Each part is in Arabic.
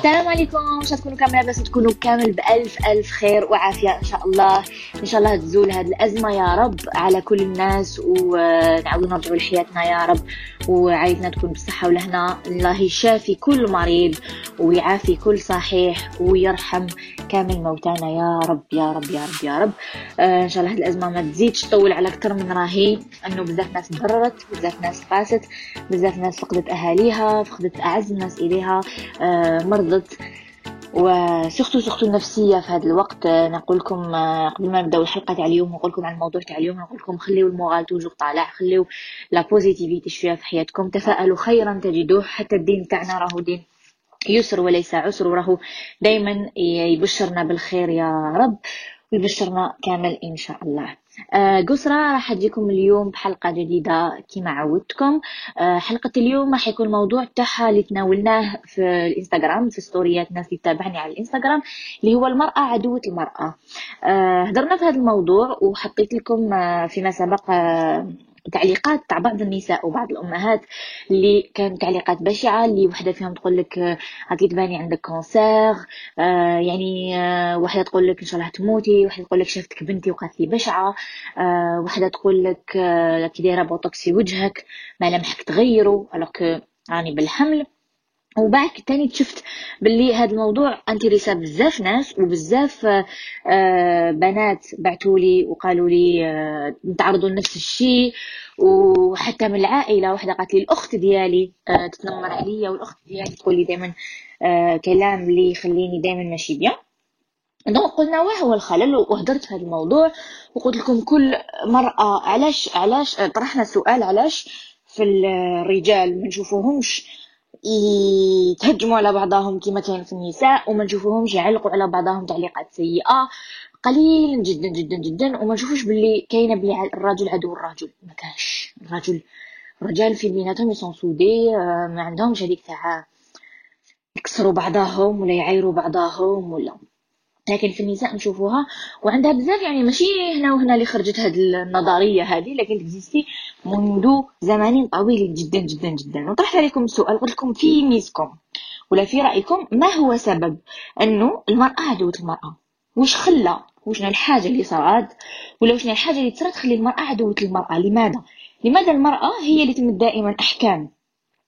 السلام عليكم. ان تكونوا كامل بس تكونوا كامل بألف ألف خير وعافية إن شاء الله. إن شاء الله تزول هذه الأزمة يا رب على كل الناس ونعاودوا نرجعوا لحياتنا يا رب. وعائلتنا تكون بالصحة والهنا الله يشافي كل مريض ويعافي كل صحيح ويرحم كامل موتانا. يا رب يا رب يا رب يا رب. آه إن شاء الله هذه الأزمة ما تزيدش تطول على أكثر من راهي. أنه بزاف ناس تضررت بزاف ناس قاست بزاف ناس فقدت أهاليها فقدت أعز الناس إليها آه مرضت. وسختو سختو النفسيه في هذا الوقت. نقول لكم قبل ما نبداو الحلقة تاع اليوم نقول لكم عن الموضوع تاع اليوم. نقول لكم خليو ال moral toujours طالع خليو la positivité شوية في حياتكم. تفائلوا خيرا تجدوه. حتى الدين تاعنا راهو دين يسر وليس عسر. وراهو دايما يبشرنا بالخير يا رب. ويبشرنا كامل إن شاء الله. آه قسرة راح أجيكم اليوم بحلقة جديدة كما عودتكم. آه حلقة اليوم راح يكون الموضوع تاعها اللي تناولناه في الإنستغرام في ستوريات الناس اللي تتابعني على الإنستغرام اللي هو المرأة عدوة المرأة. آه هدرنا في هذا الموضوع وحطيت لكم آه فيما سبق آه تعليقات تاع بعض النساء وبعض الأمهات اللي كانت تعليقات بشعة اللي وحدة فيهم تقول لك راكي تباني عندك cancer آه يعني آه وحدة تقول لك إن شاء الله تموتي وحدة تقول لك شفتك بنتي وقالت لي بشعة. آه وحدة تقول لك آه كي دايرة بوتوكس في وجهك ملامحك تغيروا alors راني بالحمل. وبعد تاني شفت باللي هذا الموضوع intéressa بزاف ناس وبزاف آه بنات بعتولي وقالوا لي آه نتعرضوا لنفس الشيء وحتى من العائلة واحدة قالت لي الأخت ديالي آه تتنمر عليا والأخت ديالي تقول لي دائما كلام اللي يخليني دائما ماشي bien. donc قلنا واه هو الخلل وهدرت في هذا الموضوع وقلت لكم كل مرأة علاش علاش طرحنا السؤال علاش في الرجال ما نشوفوهمش؟ يتهجموا على بعضهم كما كان في النساء وما نشوفوهمش يعلقوا على بعضهم تعليقات سيئة. قليل جدا جدا جدا وما نشوفوش باللي كاينة بلي الرجل عدو الرجل. ما كاش الرجل الرجال في بيناتهم يسون سودي آه، ما عندهمش هذيك تاع يكسروا بعضهم ولا يعايروا بعضهم ولا. لكن في النساء نشوفوها. وعندها بزاف يعني ماشي هنا وهنا اللي خرجت هذه النظرية هذه لكن تكزيستي منذ زمان طويل جدا جدا جدا. وطرحت عليكم السؤال قلت لكم في ميزكم ولا في رأيكم ما هو سبب أنه المرأة عدوه المرأة؟ واش خلى؟ وشنا الحاجة اللي صارت؟ ولا وشنا الحاجة اللي تصرات تخلي المرأة عدوه المرأة؟ لماذا؟ لماذا المرأة هي اللي تمد دائما أحكام؟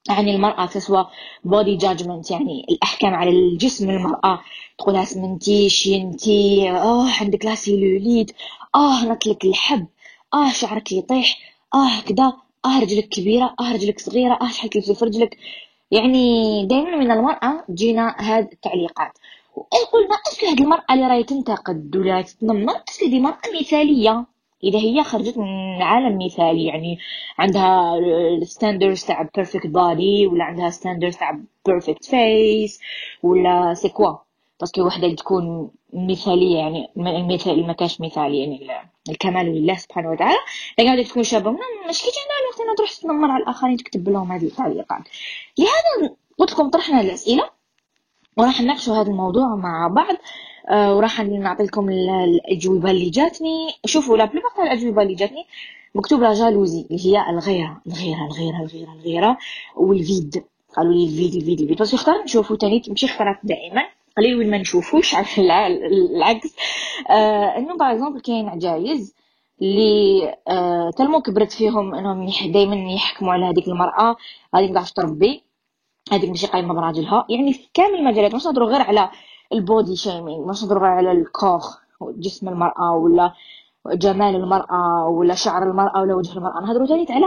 عن المرأة تسوى body judgment يعني الأحكام على الجسم المرأة. تقولها سمنتي شينتي آه عندك la cellulite آه نطلك الحب آه شعرك يطيح آه كدا آه رجلك كبيرة آه رجلك صغيرة آه شحال تلبسي في رجلك. يعني دائما من المرأة تجينا هاد التعليقات. وقلنا est-ce que هاد المرأة اللي راهي تنتقد ولا تتنمر est-ce que دي مرأة مثالية. إذا هي خرجت من عالم مثالي يعني عندها ال standards تاع perfect body ولا عندها standards تاع perfect face ولا c'est quoi parce que وحدة اللي تكون مثالية يعني المثال ما كاش مثالي يعني الكمال لله سبحانه وتعالى. لكن هذيك تكون شابة مش كي عندها الوقت انها تروح تنمر على الآخرين تكتب لهم هذه التعليقات لهذا قلت لكم طرحنا الأسئلة وراح نناقشوا هذا الموضوع مع بعض. وراح نعطي لكم الأجوبة اللي جاتني. شوفوا la plupart تاع الأجوبة اللي جاتني مكتوبه جالوزي اللي هي الغيرة الغيرة الغيرة الغيرة الغيرة والفيد. قالوا لي الفيد الفيد الفيد. بس اختار نشوفوا تاني تمشي اختارات دائما. قليل وين ما نشوفوش العكس. آه إنه باغ اكزومبل كاين عجايز اللي آه تلمو كبرت فيهم إنهم دائما يحكموا على هذيك المرأة. هذيك ما تربي. هذيك ماشي قايمة براجلها. يعني في كامل المجالات مش نهضروا غير على البودي شيمينغ مش غير على الكوخ جسم المرأة ولا جمال المرأة ولا شعر المرأة ولا وجه المرأة. نهضروا ثاني على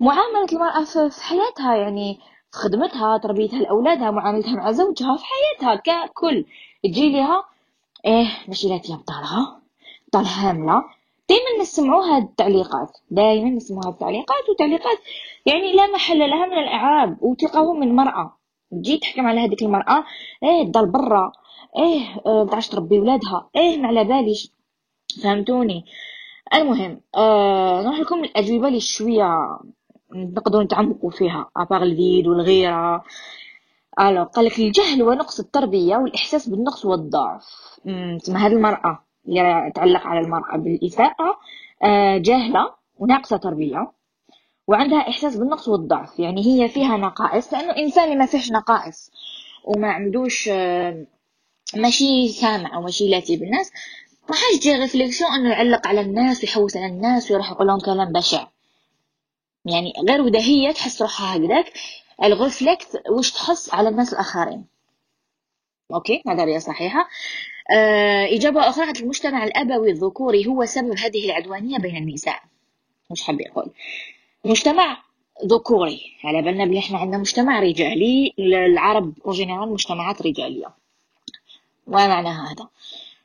معاملة المرأة في حياتها يعني في خدمتها تربيتها لأولادها معاملتها مع زوجها في حياتها ككل. تجي لها إيه ماشي لا بطالها بطال هاملة. دائما نسمعوا هاد التعليقات دائما نسمعوا هاد التعليقات وتعليقات يعني لا محل لها من الإعراب وتلقاهم من مرأة تجي تحكم على هذيك المرأة إيه تضل برا. إيه آه، تربي ولادها. إيه ما على باليش. فهمتوني. المهم آه نروح لكم الأجوبة اللي شوية نقدروا نتعمقوا فيها ابار الفيد والغيرة. ألو قال لك الجهل ونقص التربية والإحساس بالنقص والضعف. تسمى هذه المرأة اللي تعلق على المرأة بالاساءه آه، جاهله وناقصة تربية وعندها إحساس بالنقص والضعف. يعني هي فيها نقائص لأنه إنسان ما فيهش نقائص. وما عندوش آه، ماشي سامع أو ماشي لاتي بالناس ما حاجة تجي ريفليكسيون إنه يعلق على الناس ويحوس على الناس ويروح يقول لهم كلام بشع. يعني غير ودا هي تحس روحها هكذاك الغفلكت وش تحس على الناس الآخرين. أوكي؟ نظريه صحيحة. آه إجابة أخرى المجتمع الأبوي الذكوري هو سبب هذه العدوانية بين النساء. مش حاب يقول. مجتمع ذكوري على بالنا بلي إحنا عندنا مجتمع رجالي العرب اون مجتمعات رجالية. وما معنى هذا؟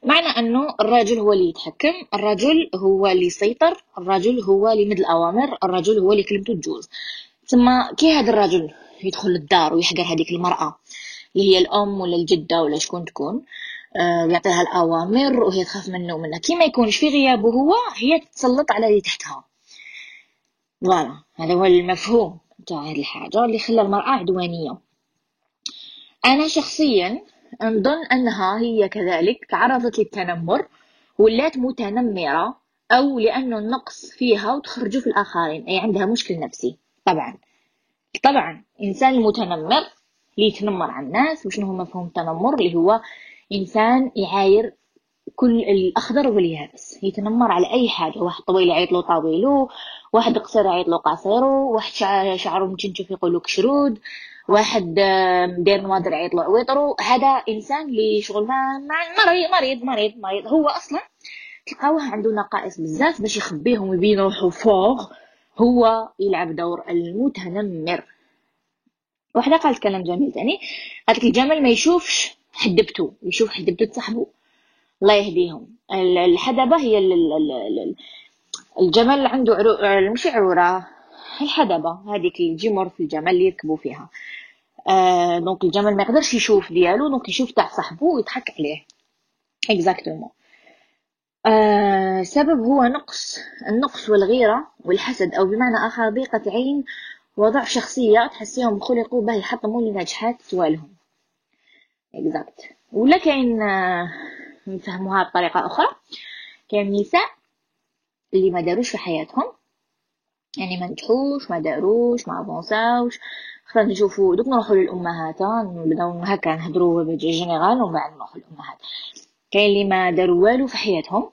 معنى أنه الرجل هو اللي يتحكم الرجل هو اللي يسيطر الرجل هو اللي يمد الأوامر الرجل هو اللي كلمته تجوز. ثم كي هذا الرجل يدخل الدار ويحقر هذيك المرأة اللي هي الأم ولا الجدة ولا شكون تكون آه، ويعطيها الأوامر وهي تخاف منه ومنها. كي ما يكونش في غيابه هو هي تتسلط على اللي تحتها. فوالا هذا هو المفهوم تاع هذه الحاجة اللي خلى المرأة عدوانية. أنا شخصيا نظن أنها هي كذلك تعرضت للتنمر ولات متنمرة أو لأنه النقص فيها وتخرجوا في الآخرين أي عندها مشكل نفسي. طبعا. طبعا إنسان متنمر اللي يتنمر على الناس وشنو هو مفهوم التنمر؟ اللي هو إنسان يعاير كل الأخضر واليابس. يتنمر على أي حاجة واحد طويل يعيط له طويلو واحد قصير يعيط له قصيرو واحد شعره متشنشف يقول له كشرود واحد داير نوادر يعيط له. عويطرو هذا إنسان اللي شغل ما مريض مريض مريض مريض هو أصلا تلقاوه عنده نقائص بزاف باش يخبيهم ويبين روحو فوق. هو يلعب دور المتنمر. وحده قالت كلام جميل تاني. قالت الجمل ما يشوفش حدبته. يشوف حدبته صاحبه. الله يهديهم. الحدبة هي الجمل عنده عرو... مش عرورة الحدبة هذيك الجمر في الجمل اللي يركبوا فيها. آه donc الجمل ما يقدرش يشوف ديالو donc يشوف تاع صاحبه ويضحك عليه. exactement آه سبب هو نقص النقص والغيرة والحسد أو بمعنى آخر ضيقة عين وضعف شخصية تحسيهم خلقوا به يحطموا لنجاحات سوالهم Exact ولا كاين آه نفهموها بطريقة أخرى. كاين نساء اللي ما داروش في حياتهم يعني ما نجحوش ما داروش ما avanceاوش خلينا نشوفوا دوك نروحوا للأمهات نبداو هكا نهضروا général ومن بعد نروحوا للامهات كاين اللي ما داروا والو في حياتهم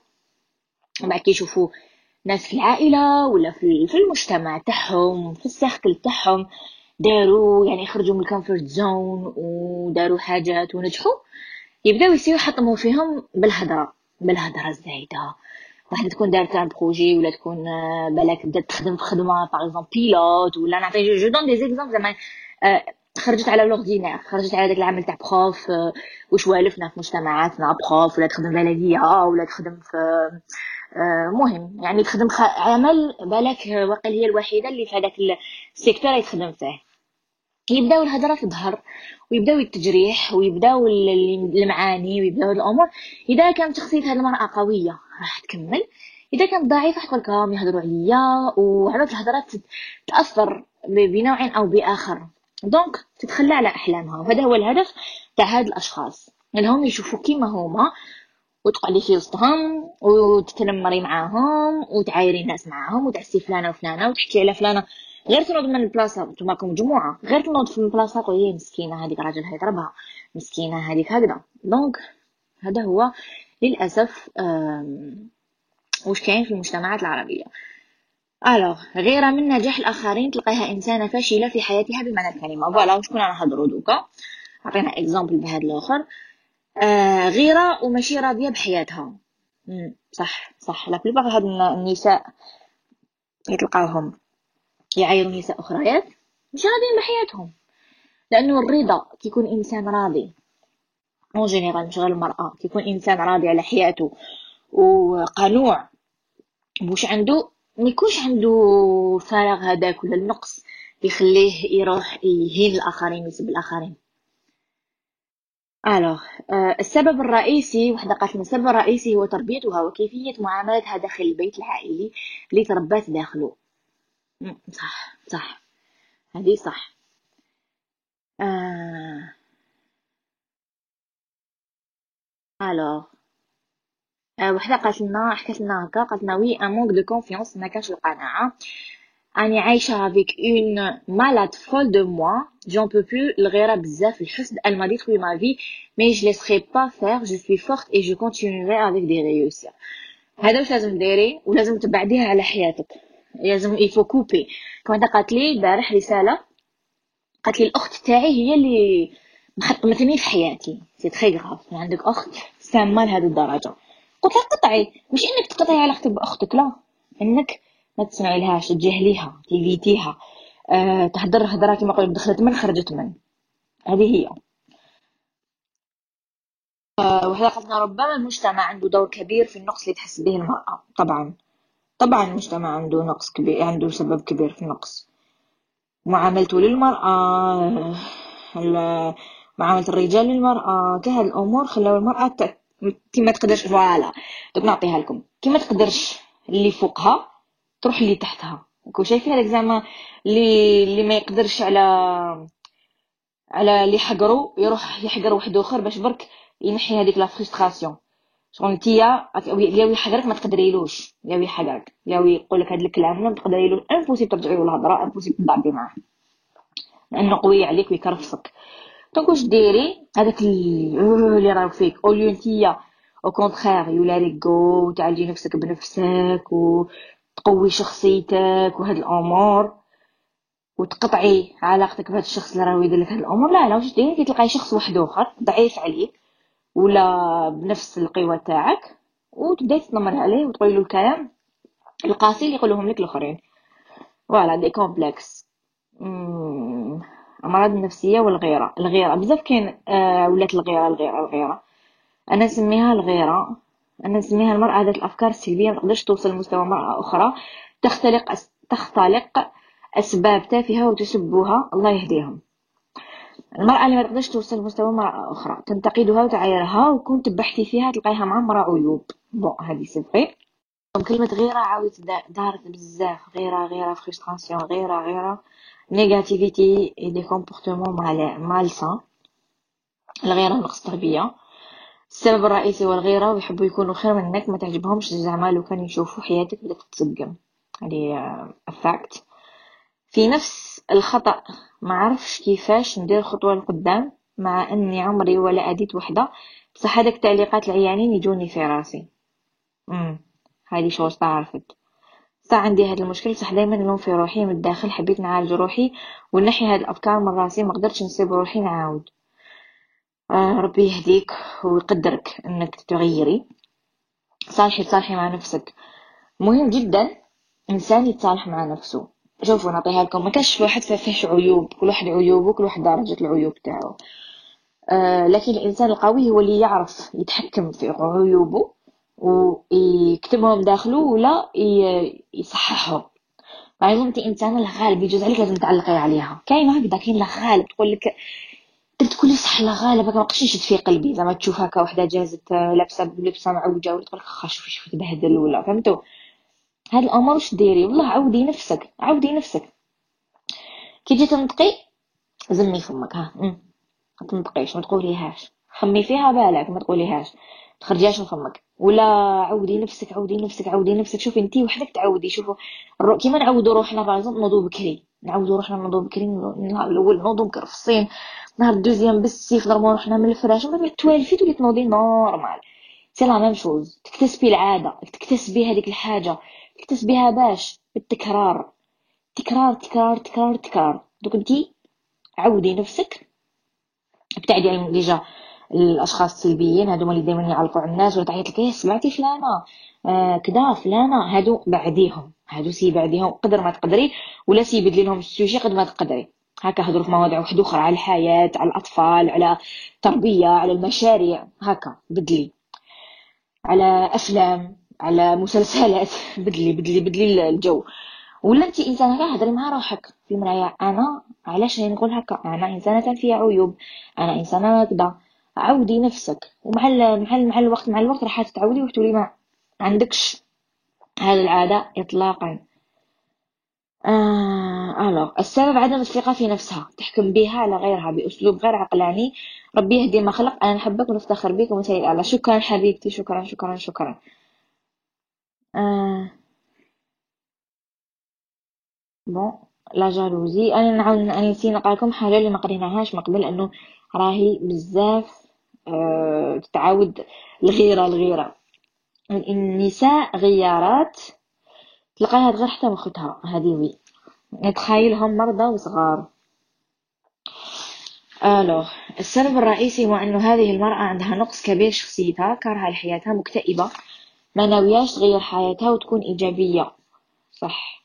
ومن بعد كيشوفوا ناس في العائلة ولا في المجتمع تاعهم في ال cercle تاعهم داروا يعني خرجوا من ال comfort zone وداروا حاجات ونجحوا يبداو يصيروا يحطموا فيهم بالهضرة بالهضرة الزايدة. واحدة تكون دارت un projet ولا تكون آه، بالك بدات تخدم في خدمه par exemple pilote ولا نعطي je donne des exemples زعما آه، خرجت على l'ordinaire خرجت على داك العمل تاع prof آه، واش والفنا في مجتمعاتنا prof ولا تخدم بلدية ولا تخدم في مهم. يعني تخدم عمل بالك واقيلا هي الوحيدة اللي في هذاك ال secteur يتخدم فيه. يبداو الهضره تظهر ويبداو التجريح ويبداو المعاني ويبداو الأمور. إذا كانت شخصية هذه المرأة قوية راح تكمل. إذا كانت ضعيفة حتقول لكم يهضروا عليا. وعرفت الهضرات تأثر بنوع أو بآخر. donc تتخلى على أحلامها. وهذا هو الهدف تاع هاد الأشخاص. انهم يشوفوا كيما هما وتقعدي في وسطهم وتتنمري معاهم وتعايري الناس معاهم وتعسي فلانة وفلانة وتحكي على فلانة غير تنوض من البلاصة نتوما راكم مجموعه غير تنوض في البلاصة تقول هي مسكينة هذيك راجل يضربها مسكينة هذيك هكذا. donc هذا هو للأسف واش كاين في المجتمعات العربية. Alors غيره من نجاح الآخرين تلقاها إنسانة فاشلة في حياتها بمعنى الكلمة. voilà وشكون أنا نهضروا دوكا. عطينا exemple بهذا الآخر. آه غيرة وماشي راضية بحياتها. صح صح. la plupart هاد النساء يتلقاوهم. يعايروا نساء أخريات مش راضيين بحياتهم لأنه الرضا كيكون إنسان راضي. en général مش غير المرأة. كيكون إنسان راضي على حياته. وقنوع. بوش عنده ما يكونش عنده فراغ هذاك ولا النقص يخليه يروح يهين الآخرين ويسب الآخرين. Alors آه السبب الرئيسي وحدة قالت السبب الرئيسي هو تربيتها وكيفية معاملتها داخل البيت العائلي اللي تربات داخله. صح صح. هذه صح. آه. Alors آه وحده قالت لنا حكات لنا هكا قالت لنا oui un manque de confiance ما كانش القناعة. راني عايشة avec une malade folle de moi j'en peux plus الغيره بزاف الحسد. Elle m'a détruit ma vie mais je laisserai pas faire. Je suis forte et je continuerai avec des réussites. هذا واش لازم ديري؟ ولازم تبعديها على حياتك. لازم il faut couper كما قالت لي البارح رسالة قالت لي الأخت تاعي هي اللي محطمتني في حياتي. c'est très grave عندك أخت سامه لهذه الدرجة. قلت لها قطعي. مش إنك تقطعي علاقتك باختك لا. إنك ما تسمعي لهاش تجاهليها تيفيتيها أه تهدر هضره كيما يقولوا دخلت من خرجت من. هذه هي. أه وحده قالت ربما المجتمع عنده دور كبير في النقص اللي تحس به المرأة. طبعا. طبعا المجتمع عنده نقص كبير عنده سبب كبير في النقص. معاملته للمرأة معاملة الرجال للمرأة كهاد الأمور خلاو المرأة كي ما تقدرش voilà. دوك نعطيها لكم. كي ما تقدرش اللي فوقها تروح اللي تحتها. كو شايفين هذاك زعما اللي اللي ما يقدرش على على اللي حقرو يروح يحقر واحد آخر باش برك ينحي هذيك la frustration شغل نتيا يا يحقرك ما تقدريلوش. يا يحقرك يا يقول لك هاد الكلام ما تقدريلوش. Impossible له الهضره impossible تضربي معاه. لأنه قوي عليك ويكرفصك donc واش ديري هذاك اللي راه فيك. au lieu نتيا au contraire au lieu que تعالجي نفسك بنفسك وتقوي شخصيتك وهاد الأمور وتقطعي علاقتك بهذا الشخص اللي راه يدير لك هاد الأمور. لا لا واش ديري كي تلقاي شخص واحد آخر ضعيف عليك. ولا بنفس القوة تاعك وتبداي تتنمر عليه وتقولي له الكلام القاسي اللي يقولوهم لك الآخرين. voilà des complexes أمراض النفسية والغيرة. الغيرة بزاف كاين آه ولات الغيرة الغيرة الغيرة. أنا نسميها الغيرة. أنا نسميها المرأة ذات الأفكار السلبية ما تقدرش توصل لمستوى مرأة أخرى. تختلق أس... تختلق أسباب تافهة وتسبها. الله يهديهم. المرأة اللي ما تقدرش توصل لمستوى مرأة أخرى تنتقدها وتعايرها وكون تبحثي فيها تلقايها مرأة عيوب. Bon هذه c'est كلمة غيرة عاودت دارت بزاف غيرة غيرة frustration غيرة غيرة. négativité et des comportements malsains الغيرة نقص تربية. السبب الرئيسي هو الغيرة ويحبوا يكونوا خير منك ما تعجبهمش زعما لو كانوا يشوفوا حياتك بدات تتسقم هذه فاكت في نفس الخطأ. ما عرفش كيفاش ندير خطوة لقدام مع إني عمري ولا أديت وحدة. بصح هذاك التعليقات العيانين يجوني في راسي. امم هذه شو تعرفت. صح عندي هذا المشكل. صح دايما نلوم في روحي من الداخل. حبيت نعالج روحي ونحي هاد الأفكار من راسي. ما قدرتش نسيب روحي نعاود. آه ربي يهديك ويقدرك إنك تغيري. صالحي تصالحي مع نفسك. مهم جدا إنسان يتصالح مع نفسه. شوفوا نعطيها لكم ما كاش واحد فيهش عيوب. كل واحد عيوبه كل واحد درجة العيوب تاعو. آه لكن الإنسان القوي هو اللي يعرف يتحكم في عيوبه ويكتبهم داخله ولا يصححهم. باغ انت انسانه الغالب يجوز عليك لازم تعلقي عليها. كاين هكذا كاين الغالب تقول لك تقول لي صح الغالب ما بقيتش في قلبي. زعما تشوف هكا وحدة جازت لابسة لبسه معوجة ولا تقول لك خا شوفي شوفي تبهدل ولا فهمتوا هاد الأمور واش ديري والله عودي نفسك عودي نفسك. كي تجي تنطقي زمي فمك ها. ما تنطقيش ما تقوليهاش. خمي فيها بالك ما تقوليهاش. تخرجيهاش من فمك. ولا عودي نفسك عودي نفسك عودي نفسك. شوفي انتي وحدك تعودي شوفوا كيما نعودوا روحنا par نوضو بكري. نعودوا روحنا نوضو بكري النهار الأول نوضو مكرفصين. نهار ال deuxième بالسيف ضربوا روحنا من الفراش. من بعد توالفي تولي تنوضي normal. c'est la même chose. تكتسبي العادة تكتسبي هذيك الحاجة. تكتسبيها باش بالتكرار. تكرار تكرار تكرار تكرار. دوك انتي عودي نفسك ابتعدي عن déjà الأشخاص السلبيين هذوما اللي دائما يعلقوا على الناس ولا تعيط لك إيه سمعتي فلانة آه كذا فلانة. هادو بعديهم. هادو essaie بعديهم. قدر ما تقدري ولا essaie بدلي لهم ال sujet قد ما تقدري. هكا هضروا في مواضيع واحدة أخرى على الحياة على الأطفال على التربية على المشاريع. هكا بدلي. على أفلام. على مسلسلات. بدلي بدلي بدلي الجو. ولا انت إنسانة كاع هضري مع روحك. في المرايه أنا علاش نقول هكا؟ أنا إنسانة فيها عيوب. أنا إنسانة كذا. عودي نفسك. ومع مع مع الوقت مع الوقت راح تتعودي وتولي ما عندكش هذه العادة إطلاقا. آه الوغ السبب عدم الثقة في نفسها. تحكم بها على غيرها بأسلوب غير عقلاني. ربي يهدي ما خلق أنا نحبك ونفتخر بك ومثالي الأعلى شكرا حبيبتي شكرا شكرا شكرا. آه. بون لا جالوزي. أنا نعاود أنا نسيت نقرأ حاجة اللي ما قريناهاش من قبل لأنه راهي بزاف أه تتعاود الغيرة الغيرة. النساء غيارات. تلقاها غير حتى خوتها هذه وي. نتخيلهم مرضى وصغار. ألو السبب الرئيسي هو أنه هذه المرأة عندها نقص كبير شخصيتها كارهة لحياتها مكتئبة. ما ناوياش تغير حياتها وتكون إيجابية. صح.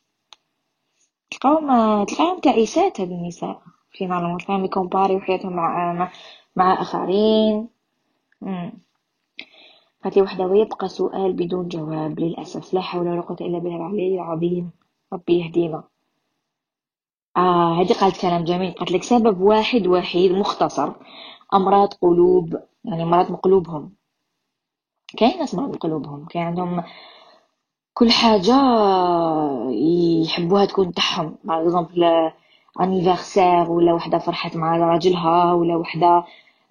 تلقاهم تلقاهم تعيسات هاد النساء فينالمون تلقاهم يكومباريو حياتهم مع مع, مع آخرين هاتي وحدة ويبقى سؤال بدون جواب للأسف. لا حول ولا قوة إلا بالله العلي العظيم. ربي يهدينا. آه هذه قالت كلام جميل. قالت لك سبب واحد وحيد مختصر. أمراض قلوب يعني أمراض مقلوبهم. كاين ناس مرض قلوبهم كاين عندهم كل حاجة يحبوها تكون تاعهم. par exemple anniversaire ولا وحدة فرحت مع راجلها ولا وحدة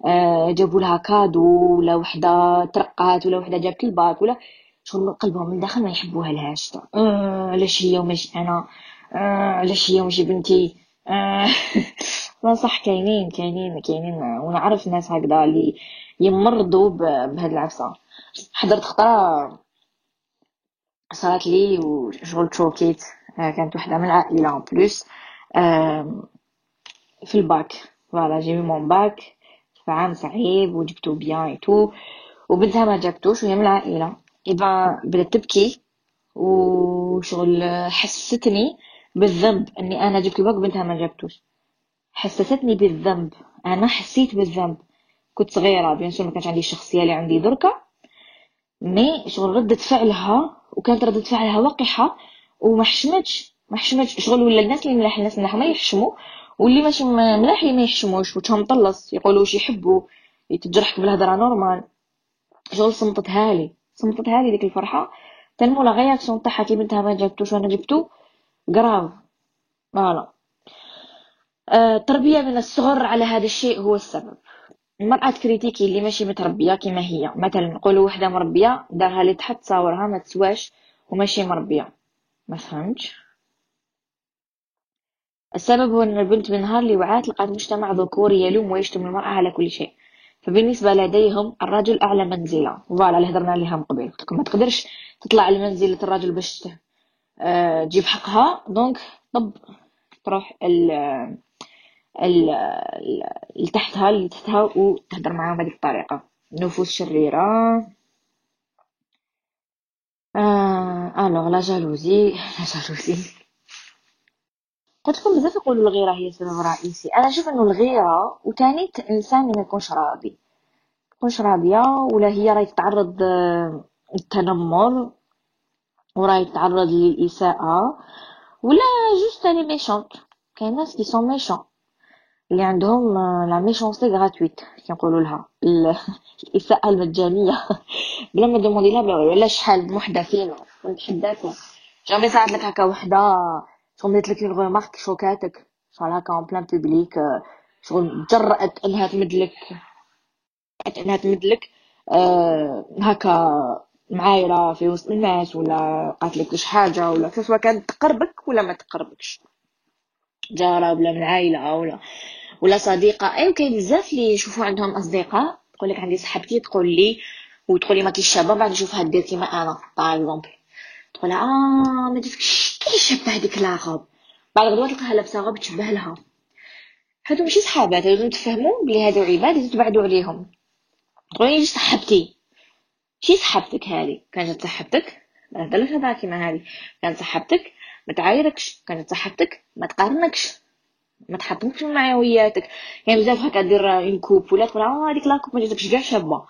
آه، جابوا لها cadeau ولا وحدة ترقات ولا وحدة جابت الباك ولا شغل قلبهم من داخل ما يحبوها لهاش. آه علاش هي وماشي أنا؟ آه علاش هي وماشي بنتي؟ لا صح كاينين كاينين كاينين ونعرف ناس هكذا اللي يمرضوا بهاد العفسة. حضرت خطرة صارت لي وشغل تشوكيت آه، كانت وحدة من العائلة en plus في ال bac voilà j'ai eu mon bac عام صعيب وجبتو bien et tout وبنتها ما جابتوش وهي من العائلة. إذا بدأت تبكي وشغل حستني بالذنب إني أنا جبت الباك وبنتها ما جابتوش. حسستني بالذنب. أنا حسيت بالذنب. كنت صغيرة bien ما كانش عندي الشخصية اللي عندي دركا mais شغل ردة فعلها وكانت ردة فعلها وقحة وما حشمتش ما حشمتش شغل ولا الناس اللي ملاح الناس ملاح ما يحشموا واللي ماشي ملاح ما يحشموش وجههم مطلص يقولوا واش يحبوا يتجرحك بالهضره نورمال شغل صمتتها لي صمتتها لي ديك الفرحه تنمو لا غياكسيون تاعها كي بنتها ما جابتوش وأنا جبتو غراف فوالا التربيه من الصغر على هذا الشيء هو السبب المرأة تكريتيكي اللي ماشي متربية كيما هي. مثلا نقولوا وحدة مربية دارها اللي تحت تصاورها ما تسواش وماشي مربية. ما فهمتش؟ السبب هو ان البنت من نهار اللي وعات لقات مجتمع ذكوري يلوم ويشتم المرأة على كل شيء. فبالنسبة لديهم الرجل أعلى منزلة. voilà اللي هضرنا عليها من قبل ما تقدرش تطلع لمنزلة الرجل باش أه تجيب حقها. donc طب تروح اللي تحتها اللي تحتها وتهدر معاهم بهذيك الطريقة. نفوس شريرة. آه alors la jalousie la jalousie قلت لكم بزاف يقولوا الغيرة هي السبب الرئيسي أنا نشوف إنه الغيرة وتاني الانسان اللي ما يكونش راضي. يكونش راضية ولا هي راهي تتعرض للتنمر وراهي تتعرض للإساءة ولا juste les méchantes كاين ناس qui sont méchants اللي عندهم la méchanceté gratuite كنقولوا لها. الاساءه المجانيه بلا ما demander لها بلا شحال وحده فينا كنت حداكم jamais صارت لك هكا وحدة شغل لك une remarque شوكاتك شغل هكا en plein public شغل جرأت إنها تمدلك. إنها تمدلك. أه هكا معايرة في وسط الناس ولا قالت لك شي حاجة ولا سواء كانت تقربك ولا ما تقربكش. جارة ولا من العائلة ولا ولا صديقة. ايوا كاين بزاف اللي يشوفوا عندهم أصدقاء تقول لك عندي صاحبتي تقول لي وتقول لي ما كاينش شابة بعد نشوفها دير كيما أنا par exemple تقول آه ما درتكش كي شابه هذيك la robe بعد غدوة تلقاها لابسة غوب تشبه لها. هادو ماشي صحابات هادو نتفهموا بلي هادو عباد لازم تبعدوا عليهم. تقولي لي صاحبتي. شي صاحبتك هذه كانت صاحبتك؟ لا هضرش هضره كيما هذه كانت صاحبتك ما تعايركش. كانت صاحبتك ما تقارنكش. ما تحطمش معنوياتك يعني بزاف هكا دير une coupe ولا تقول آه هذيك la coupe ما جاتكش كاع شابة.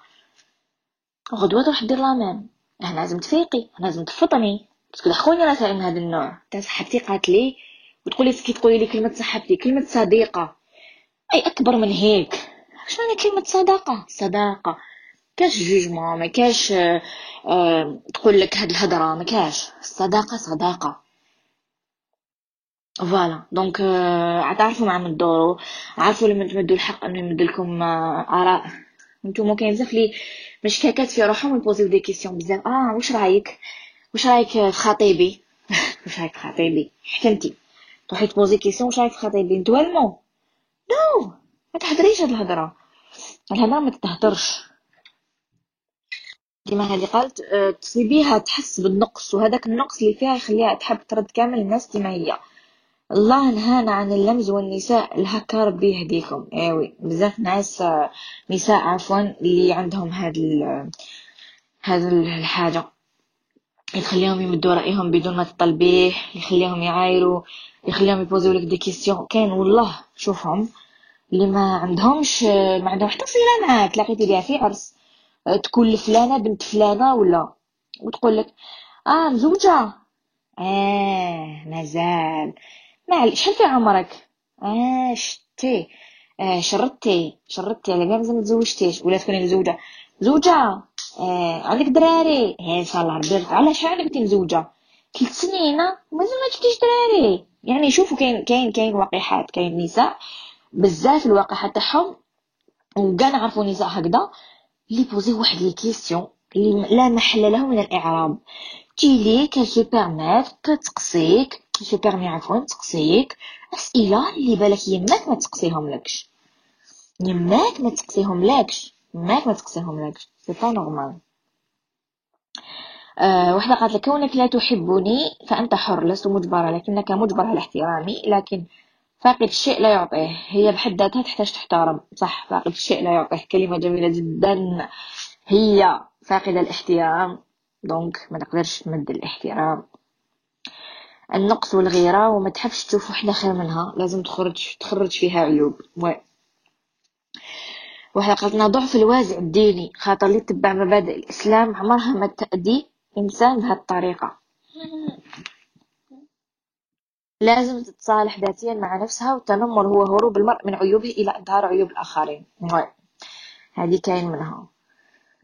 غدوه تروح دير la même أنا لازم تفيقي أنا لازم تفطني. parce que دخلوني رسائل من هذا النوع. تاع صاحبتي قالت لي وتقولي سكي تقولي لي كلمة صاحبتي كلمة صديقة. أي أكبر من هيك. شنو هي كلمة صداقة؟ صداقة. كاش jugement ما كاش آه آه تقول لك هاد الهضرة ما كاش. الصداقه صداقة. voilà. donc آه، تعرفوا مع من دورو. عارفوا لما تمدوا الحق انه يمد لكم آه، آراء. نتوما كاين بزاف لي مشكاكات في روحهم يبوزيو des questions بزاف. آه واش رايك؟ واش رايك في خطيبي؟ واش رايك في خطيبي؟ حكمتي. تروحي تبوزي question واش رايك في خطيبي؟ انت والمو. non ما تهضريش هاد الهضرة. الهضرة ما تتهدرش كيما هذه قالت آه، تصيبيها تحس بالنقص وهذاك النقص اللي فيها يخليها تحب ترد كامل الناس كيما هي. الله نهانا عن اللمز والنساء. الهكا ربي يهديكم. ايوي بزاف ناس آه، نساء عفوا اللي عندهم هاد هاد الحاجة. يخليهم يمدوا رأيهم بدون ما تطلبيه يخليهم يعايروا يخليهم يبوزيو لك des questions كاين والله شوفهم اللي ما عندهمش ما عندهم حتى صله معاك. لقيتي بها في عرس. تكون فلانه بنت فلانة ولا؟ وتقول لك آه مزوجة. آه مازال. ما شحال في عمرك؟ آه شتي. آه شرطتي شرطتي على مازال ما تزوجتيش ولا تكوني مزوجة. زوجة. آه عندك دراري. إن شاء الله ربي علاش عندك انت مزوجة؟ ثلاث سنين. مازال ما جبتيش دراري. يعني شوفوا كاين كاين كاين وقيحات كاين نساء. بزاف الوقيحه تاعهم. وكاع نعرفوا نساء هكذا. اللي بوزي واحد لي كيسيون لا محل له من الإعراب. تيلي كان سو بيرميت كتقصيك. بيرمي عفوا تقصيك اسئله اللي بالك يماك ما تقصيهم لكش. يماك ما تقصيهم لكش يماك ما تقصيهم لكش. سي با نورمال وحدة قالت لك كونك لا تحبني فأنت حر لست مجبرة لكنك مجبر على احترامي لكن فاقد الشيء لا يعطيه. هي بحد ذاتها تحتاج تحترم. صح فاقد الشيء لا يعطيه. كلمة جميلة جدا. هي فاقدة الاحترام. donc ما تقدرش تمد الاحترام. النقص والغيرة وما تحبش تشوف وحدة خير منها. لازم تخرج تخرج فيها عيوب. oui لنا ضعف الوازع الديني خاطر اللي تبع مبادئ الإسلام عمرها ما تأدي إنسان بهذه الطريقة لازم تتصالح ذاتيا مع نفسها والتنمر هو هروب المرء من عيوبه إلى إظهار عيوب الآخرين. هذه كاين منها.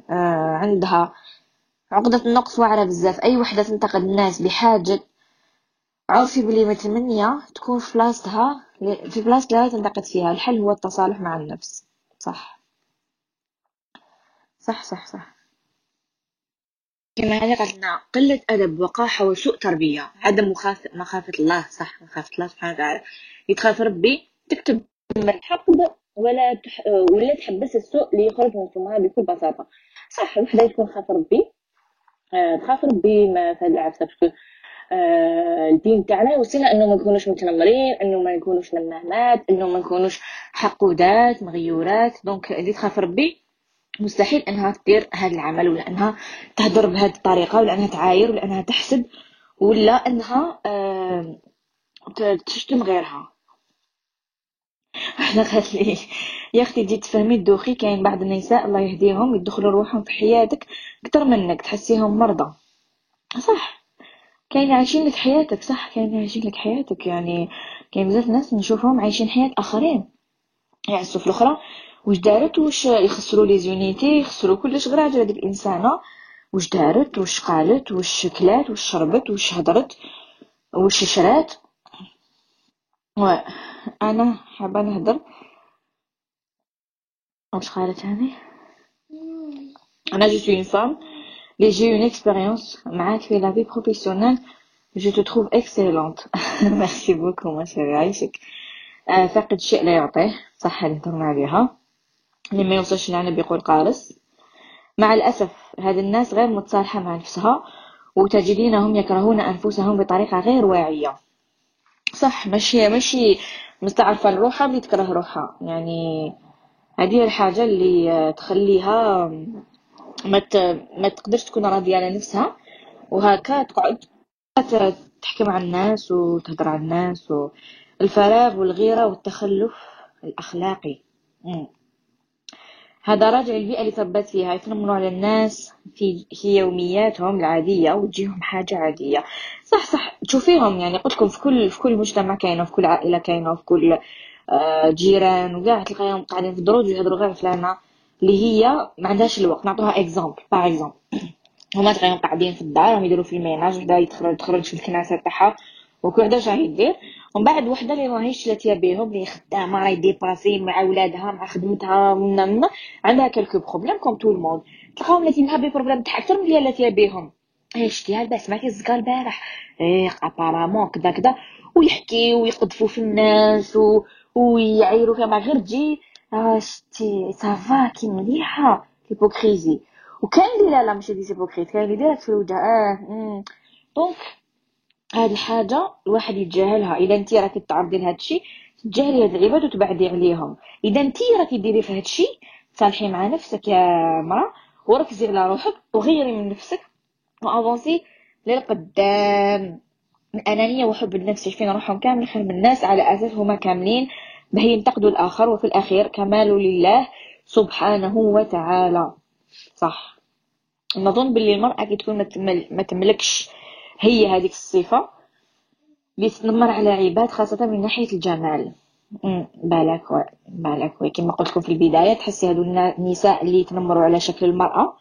آه عندها عقدة النقص واعرة بزاف أي وحدة تنتقد الناس بحاجة عرفي بلي متمنية تكون في بلاصتها في بلاصة لا تنتقد فيها الحل هو التصالح مع النفس صح. صح صح صح. كما هذه قلة أدب وقاحة وسوء تربية عدم مخافة مخافة الله صح مخافة الله سبحانه وتعالى. يتخاف ربي تكتب الحقد ولا تح... ولا تحبس السوء اللي يخرج من فمها بكل بساطة. صح وحدة يكون خاف ربي. آه تخاف ربي ما في هاد العفسة parce que آه الدين تاعنا يوصينا إنه ما نكونوش متنمرين إنه ما نكونوش نمامات إنه ما نكونوش حقودات مغيورات. donc اللي تخاف ربي مستحيل إنها تدير هذا العمل ولا إنها تهضر بهذه الطريقة ولا إنها تعاير ولا إنها تحسد ولا إنها تشتم غيرها. إحنا قالت لي يا أختي تجي تفهمي الدوخي كاين بعض النساء الله يهديهم يدخلوا روحهم في حياتك أكثر منك تحسيهم مرضى. صح. كاين عايشين لك حياتك صح؟ كاين عايشين لك حياتك يعني كاين بزاف ناس نشوفهم عايشين حياة آخرين. يعسوا في الأخرى واش دارت؟ واش يخسروا لي زونيتي يخسروا كلش غير على هذيك الإنسانة. واش دارت؟ واش قالت؟ واش كلات واش شربت؟ واش هضرت واش شرات؟ و أنا حابة نهضر واش قالت هذه أنا je suis femme j'ai une expérience معاك في la vie professionnelle je te trouve excellente. Merci beaucoup ما شاء الله يعيشك فاقد الشيء لا يعطيه صح اللي هضرنا عليها اللي ما يوصلش لعنب يقول قارص مع الأسف هذه الناس غير متصالحة مع نفسها وتجدينهم يكرهون أنفسهم بطريقة غير واعية صح ماشي ماشي مستعرفة لروحها اللي تكره روحها يعني هذه الحاجة اللي تخليها ما ما تقدرش تكون راضية على نفسها. وهكا تقعد تحكم على الناس وتهدر على الناس والفراغ والغيرة والتخلف الأخلاقي. مم. هذا راجع البيئة اللي تربت فيها. يتنمروا على الناس في في يومياتهم العادية وتجيهم حاجة عادية. صح صح. تشوفيهم يعني قلت لكم في كل في كل مجتمع كاينة في كل عائلة كاينة في كل آه، جيران وكاع تلقاهم قاعدين في الدروج ويهضروا غير فلانة اللي هي ما عندهاش الوقت. نعطوها exemple par exemple هما تلقاهم قاعدين في الدار يديروا في ال ménage وحده يدخل تخرج في الكناسة تاعها وكل وحدة راهي دير. ومن بعد وحدة اللي ماهيش لاتيه بيهم اللي خدامة راهي ديباسي مع ولادها مع خدمتها منا عندها كلكو بروبليم كوم تو الموند تلقاهم لاتينها بي بروبليم تاع أكثر من اللي لاتيه بيهم. إيه شتيها البارح سمعتي الزكا البارح إيه ابارامون كذا كذا. ويحكي ويقذفوا في الناس و... ويعيروا فيها مع غير تجي آه شتي سافا كي مليحه هيبوكريزي وكان اللي لا لا ماشي دي هيبوكريت كان اللي دايرك في الوجه آه donc هاد الحاجة الواحد يتجاهلها. إذا انت راكي تعرضي لهاد الشيء تجاهلي هاد العباد وتبعدي عليهم. إذا انت راكي ديري في هاد الشيء تصالحي مع نفسك يا مرا وركزي على روحك وغيري من نفسك و avancer للقدام. الأنانية وحب النفس يشفين روحهم كامل خير من الناس على أساس هما كاملين. باه ينتقدوا الآخر وفي الأخير كمال لله سبحانه وتعالى. صح. نظن باللي المرأة كي تكون ما تملكش هي هذيك الصفة اللي تنمر على عباد خاصة من ناحية الجمال. بالك و... بالك و... كما قلت لكم في البداية تحسي هادو النساء اللي يتنمروا على شكل المرأة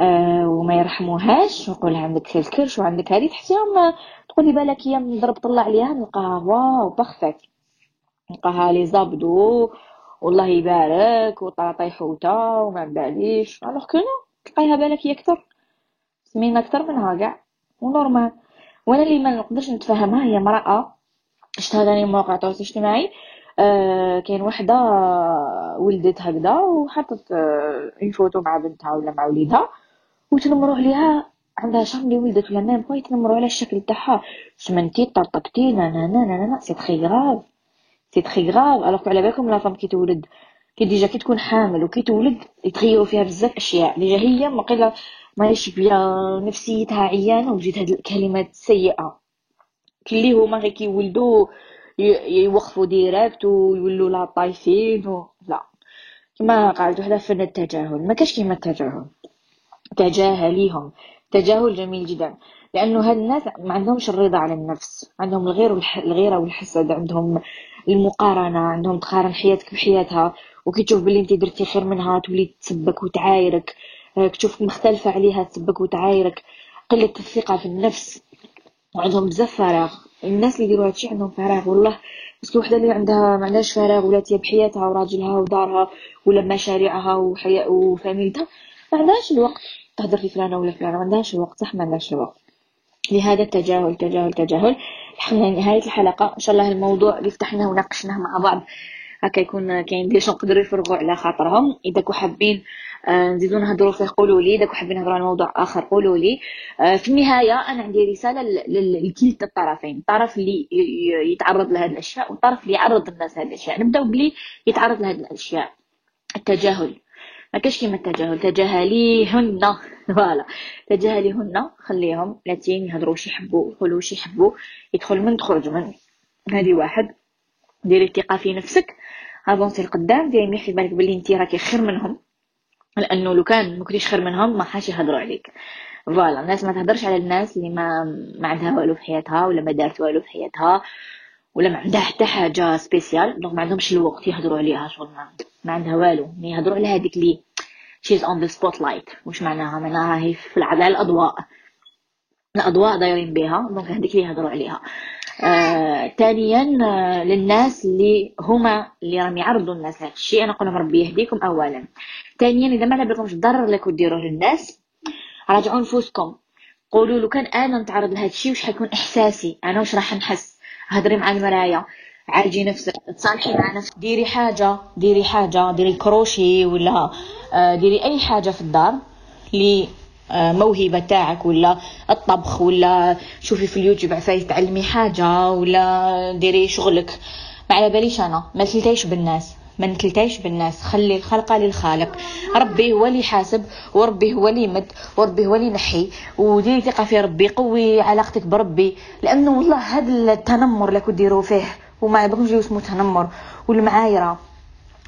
أه وما يرحموهاش نقول عندك الكرش وعندك هذه تحسيهم تقولي بالك هي من ضرب طلع عليها نلقاها واو بخفك نلقاها لي زابدو والله يبارك وطاطي حوتة وما باليش alors que تلقايها بالك هي أكثر سمينة أكثر منها كاع و normal. وأنا اللي ما نقدرش نتفهمها هي امرأة. شفتها ثاني مواقع التواصل الاجتماعي. آه كاين وحدة ولدت هكذا وحطت آه فوتو مع بنتها ولا مع وليدها. وتنمروا عليها. عندها شهر اللي ولدت ولا même pas يتنمروا على الشكل تاعها. سمنتي طرطقتي na na na na na c'est très grave c'est très grave alors على بالكم la femme كي تولد كي déjà كي تكون حامل وكي تولد يتغيروا فيها بزاف اشياء déjà هي ما ماهيش bien نفسيتها عيانة وجيت هاد الكلمات السيئة كلي هما غير كيولدو يوقفوا direct ويولوا لا طايفين و... لا كما قالت وحده فن التجاهل ما كاش كيما التجاهل تجاهليهم تجاهل جميل جدا لأنه هاد الناس ما عندهمش الرضا على النفس عندهم الغير والح... الغيره والحسد عندهم المقارنة عندهم تقارن حياتك بحياتها وكي تشوف بلي انت درتي خير منها تولي تسبك وتعايرك. تشوفك مختلفة عليها تسبك وتعايرك. قلة الثقة في النفس وعندهم بزاف فراغ. الناس اللي يديروا هادشي عندهم فراغ والله. بس وحدة اللي عندها ما عندهاش فراغ؟ ولا هي بحياتها وراجلها ودارها ولا مشاريعها وحياة وفاميلتها. ما عندهاش الوقت. تهضر في فلانة ولا فلانة ما عندهاش الوقت صح؟ ما عندهاش الوقت. لهذا التجاهل تجاهل تجاهل. حنا نهاية الحلقة. إن شاء الله الموضوع اللي فتحناه وناقشناه مع بعض هكا يكون كاين دي شنو نقدروا يفرغوا على خاطرهم. إذا كنتوا حابين آه، نزيدو نهضروا فيه قولوا لي. إذا كنتوا حابين نهضروا على موضوع آخر قولوا لي. آه، في النهاية أنا عندي رسالة لكلتا الطرفين. الطرف اللي يتعرض لهذه الأشياء والطرف اللي يعرض الناس لهذه الأشياء. نبدأو بلي يتعرض لهذه الأشياء. التجاهل. ما كاش كيما التجاهل تجاهليهن. فوالا. تجاهليهن خليهم لاتين يهضروا واش يحبوا يقولوا واش يحبوا يدخل من تخرج من. هذه واحد. ديري الثقة في نفسك. avancer القدام مليح في بالك بلي انت راكي خير منهم. لأنه لو كان ما كنتيش خير منهم ما حاش يهضروا عليك. voilà. الناس ما تهضرش على الناس اللي ما ما عندها والو في حياتها ولا ما دارت والو في حياتها. ولا ما عندها حتى حاجة spéciale donc ما عندهمش الوقت يهضروا عليها شغل ما, عندها والو. يهضروا على هذيك اللي she's on the spotlight واش معناها؟ معناها هي في العداله الأضواء. الأضواء دايرين بها donc هذيك اللي يهضروا عليها. آه، ثانيا آه، للناس اللي هما اللي راهم يعرضوا الناس هذا الشيء أنا نقول لهم ربي يهديكم اولا. ثانيا إذا ما على بالكمش الضرر اللي ديروه للناس راجعوا نفوسكم قولوا لو كان أنا نتعرض لهذا الشيء واش حيكون إحساسي؟ أنا واش راح نحس؟ هضري مع المرايه عالجي نفسك. تصالحي مع نفسك. ديري حاجة. ديري حاجة. ديري كروشي ولا آه، ديري أي حاجة في الدار آه، موهبه تاعك ولا الطبخ ولا شوفي في اليوتيوب عفايس تعلمي حاجة ولا ديري شغلك. ما على باليش أنا. ما تلتيش بالناس. ما نتلتايش بالناس. خلي الخلقه للخالق. ربي هو اللي يحاسب وربي هو اللي يمد وربي هو اللي ينحي. وديري ثقة في ربي قوي علاقتك بربي. لأنه والله هذا التنمر اللي كديروا فيه وما يبغوش اسمه تنمر. والمعايرة.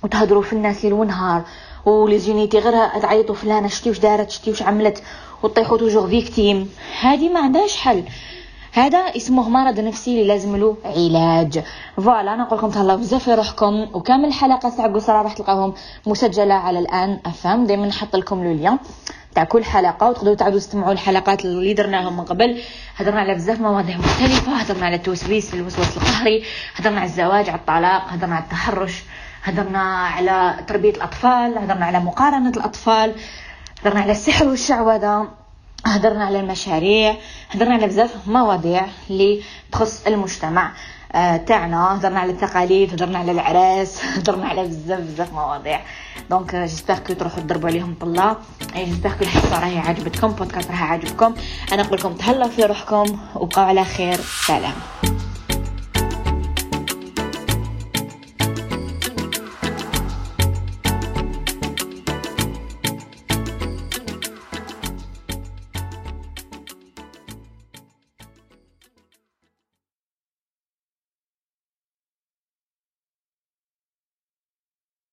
وتهضروا في الناس ليل ونهار. وليزونيتي غير تعيطوا فلانة شتي واش دارت شتي واش عملت؟ وطيحوا toujours victime. هذه ما عندهاش حل. هذا اسمه مرض نفسي اللي لازم له علاج. voilà نقول لكم تهلاو بزاف في روحكم وكامل الحلقات تاع قصرى راح تلقاوهم مسجلة على الآن أفهم. دائما نحط لكم le lien تاع كل حلقة وتقدروا تعاودوا تستمعوا الحلقات اللي درناهم من قبل. هضرنا على بزاف مواضيع مختلفة هضرنا على التوسويس الوسواس القهري هضرنا على الزواج على الطلاق هضرنا على التحرش هضرنا على تربية الأطفال هضرنا على مقارنة الأطفال هضرنا على السحر والشعوذة. هضرنا على المشاريع هضرنا على بزاف مواضيع اللي تخص المجتمع. آه، تاعنا هضرنا على التقاليد هضرنا على العراس هضرنا على بزاف بزاف مواضيع. donc j'espère que تروحوا تضربوا عليهم طلة j'espère que الحصة راهي عجبتكم بودكاست راهي عجبكم. أنا نقول لكم تهلاو في روحكم وبقاو على خير. سلام.